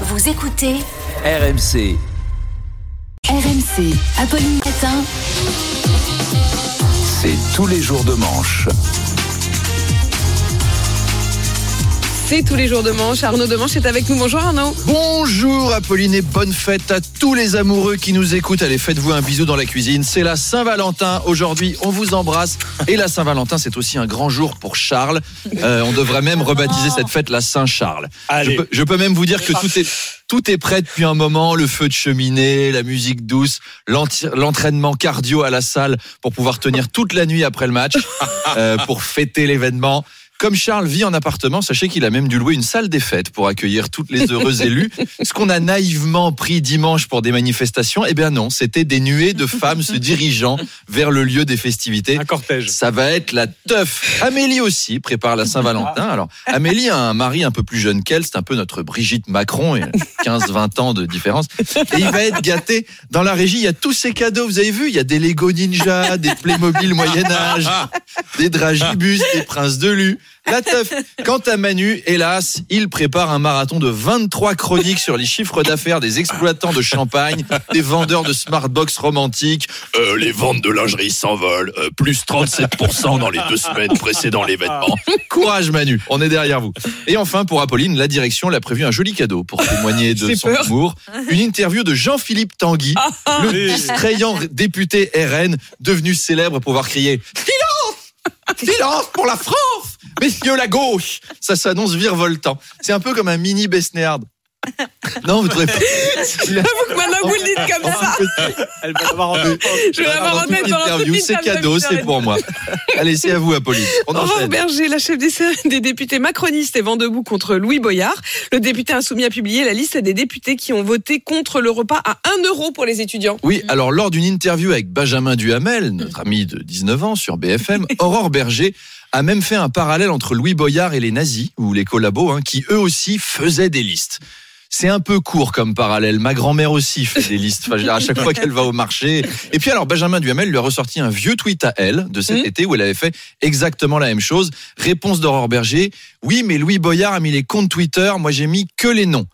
Vous écoutez RMC. RMC, Apolline Matin. C'est tous les jours de manche. C'est tous les jours de manche. Arnaud de Manche est avec nous. Bonjour Arnaud. Bonjour Apolline et bonne fête à tous les amoureux qui nous écoutent. Allez, faites-vous un bisou dans la cuisine. C'est la Saint-Valentin. Aujourd'hui, on vous embrasse. Et la Saint-Valentin, c'est aussi un grand jour pour Charles. Euh, on devrait même rebaptiser cette fête la Saint-Charles. Je Allez. peux, je peux même vous dire que tout est, tout est prêt depuis un moment. Le feu de cheminée, la musique douce, l'entraînement cardio à la salle pour pouvoir tenir toute la nuit après le match, euh, pour fêter l'événement. Comme Charles vit en appartement, sachez qu'il a même dû louer une salle des fêtes pour accueillir toutes les heureux élus. Ce qu'on a naïvement pris dimanche pour des manifestations, eh bien non, c'était des nuées de femmes se dirigeant vers le lieu des festivités. Un cortège. Ça va être la teuf. Amélie aussi prépare la Saint-Valentin. Alors, Amélie a un mari un peu plus jeune qu'elle. C'est un peu notre Brigitte Macron. et 15-20 ans de différence. Et il va être gâté. Dans la régie, il y a tous ces cadeaux. Vous avez vu, il y a des Lego Ninja, des Playmobil Moyen-Âge, des Dragibus, des Princes de Lu. La teuf. Quant à Manu, hélas, il prépare un marathon de 23 chroniques sur les chiffres d'affaires des exploitants de champagne, des vendeurs de smartbox romantiques. Euh, les ventes de lingerie s'envolent, euh, plus 37% dans les deux semaines précédant l'événement. Courage Manu, on est derrière vous. Et enfin, pour Apolline, la direction l'a prévu un joli cadeau pour témoigner de son peur. humour. Une interview de Jean-Philippe Tanguy, le oui. distrayant député RN, devenu célèbre pour avoir crié Silence Silence pour la France Messieurs la gauche Ça s'annonce virevoltant. C'est un peu comme un mini Besnéard. Non, vous trouvez pas J'avoue que maintenant que vous le dites comme ça, Elle va avoir en je vais l'avoir en tête l'interview, c'est cadeau, c'est pour moi. Allez, c'est à vous, Apolline. On Aurore enchaîne. Berger, la chef des, des députés macronistes, est vent debout contre Louis Boyard. Le député insoumis a publié la liste des députés qui ont voté contre le repas à 1 euro pour les étudiants. Oui, alors lors d'une interview avec Benjamin Duhamel, notre ami de 19 ans sur BFM, Aurore Berger a même fait un parallèle entre Louis Boyard et les nazis, ou les collabos, hein, qui eux aussi faisaient des listes. C'est un peu court comme parallèle. Ma grand-mère aussi fait des listes enfin, à chaque fois qu'elle va au marché. Et puis alors Benjamin Duhamel lui a ressorti un vieux tweet à elle de cet Mhm. été où elle avait fait exactement la même chose. Réponse d'Aurore Berger. Oui, mais Louis Boyard a mis les comptes Twitter. Moi, j'ai mis que les noms.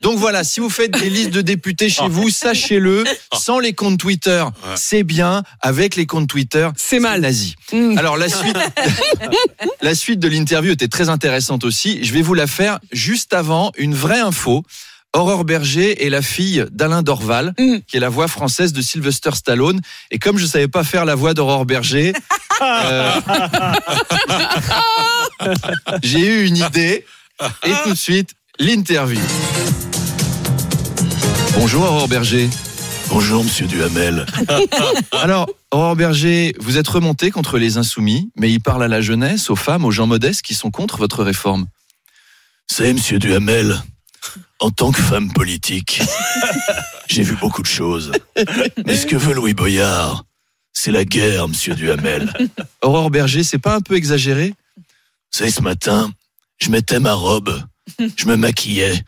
Donc voilà, si vous faites des listes de députés chez vous, sachez-le, sans les comptes Twitter, c'est bien. Avec les comptes Twitter, C'est mal. nazi. Mm. Alors la suite, la suite de l'interview était très intéressante aussi. Je vais vous la faire juste avant une vraie info. Aurore Berger est la fille d'Alain Dorval, Mm. qui est la voix française de Sylvester Stallone. Et comme je savais pas faire la voix d'Aurore Berger, euh, j'ai eu une idée. Et tout de suite, l'interview. Bonjour Aurore Berger. Bonjour Monsieur Duhamel. Alors, Aurore Berger, vous êtes remonté contre les insoumis, mais il parle à la jeunesse, aux femmes, aux gens modestes qui sont contre votre réforme. C'est Monsieur Duhamel. En tant que femme politique, j'ai vu beaucoup de choses. Mais ce que veut Louis Boyard, c'est la guerre, Monsieur Duhamel. Aurore Berger, c'est pas un peu exagéré? Vous savez, ce matin, je mettais ma robe, je me maquillais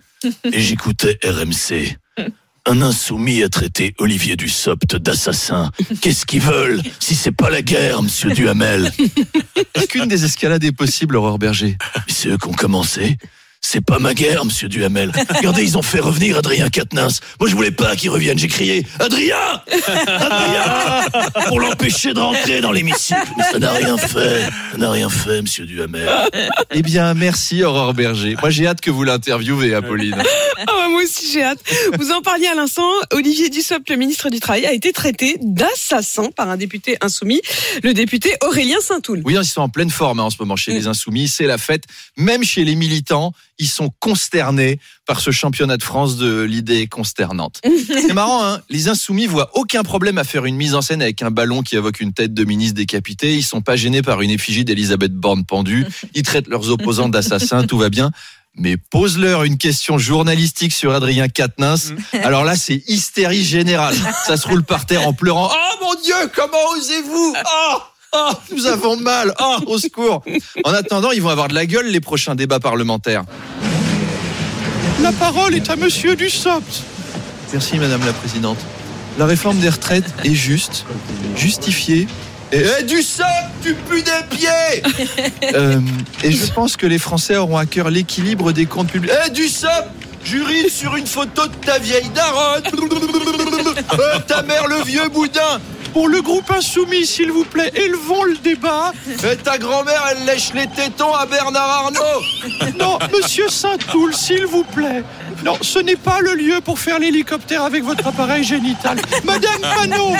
et j'écoutais RMC. Un insoumis a traité Olivier Dussopt d'assassin. Qu'est-ce qu'ils veulent si c'est pas la guerre, Monsieur Duhamel? Est-ce qu'une des escalades est possible, Aurore Berger c'est eux qui ont commencé. C'est pas ma guerre, monsieur Duhamel. Regardez, ils ont fait revenir Adrien Quatennens. Moi, je voulais pas qu'il revienne. J'ai crié Adrien Adrien Pour l'empêcher de rentrer dans l'hémicycle. Mais ça n'a rien fait. Ça n'a rien fait, monsieur Duhamel. Eh bien, merci Aurore Berger. Moi, j'ai hâte que vous l'interviewez, Apolline. Ah bah, moi aussi j'ai hâte. Vous en parliez à l'instant, Olivier Dussopt, le ministre du Travail, a été traité d'assassin par un député insoumis, le député Aurélien Saint-Toul. Oui, ils sont en pleine forme hein, en ce moment chez Mm. les Insoumis. C'est la fête. Même chez les militants, ils sont consternés par ce championnat de France de l'idée consternante. C'est marrant, hein les Insoumis voient aucun problème à faire une mise en scène avec un ballon qui évoque une tête de ministre décapité. Ils sont pas gênés par une effigie d'Elisabeth Borne pendue. Ils traitent leurs opposants d'assassins, tout va bien. Mais pose-leur une question journalistique sur Adrien Quatennens. Alors là, c'est hystérie générale. Ça se roule par terre en pleurant. Oh mon Dieu, comment osez-vous? Oh Oh, nous avons mal. Oh, au secours. En attendant, ils vont avoir de la gueule les prochains débats parlementaires. La parole est à monsieur Dussopt. Merci, madame la présidente. La réforme des retraites est juste, justifiée. Et Eh, Dussopt, tu pues des pieds Euh, Et je pense que les Français auront à cœur l'équilibre des comptes publics. Eh, Dussopt J'urine sur une photo de ta vieille daronne. Euh, ta mère, le vieux boudin. Pour le groupe insoumis, s'il vous plaît, élevons le débat. Euh, ta grand-mère, elle lèche les tétons à Bernard Arnault. Non, monsieur Saint-Toul, s'il vous plaît. Non, ce n'est pas le lieu pour faire l'hélicoptère avec votre appareil génital. Madame Panot,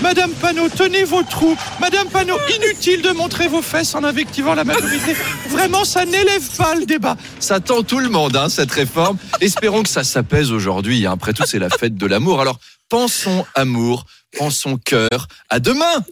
Madame Panot, tenez vos troupes. Madame Panot, inutile de montrer vos fesses en invectivant la majorité. Vraiment, ça n'élève pas le débat. Ça tend tout le monde, hein, cette réforme. Espérons que ça s'apaise aujourd'hui. hein. Après tout, c'est la fête de l'amour. Alors, pensons amour, pensons cœur. À demain.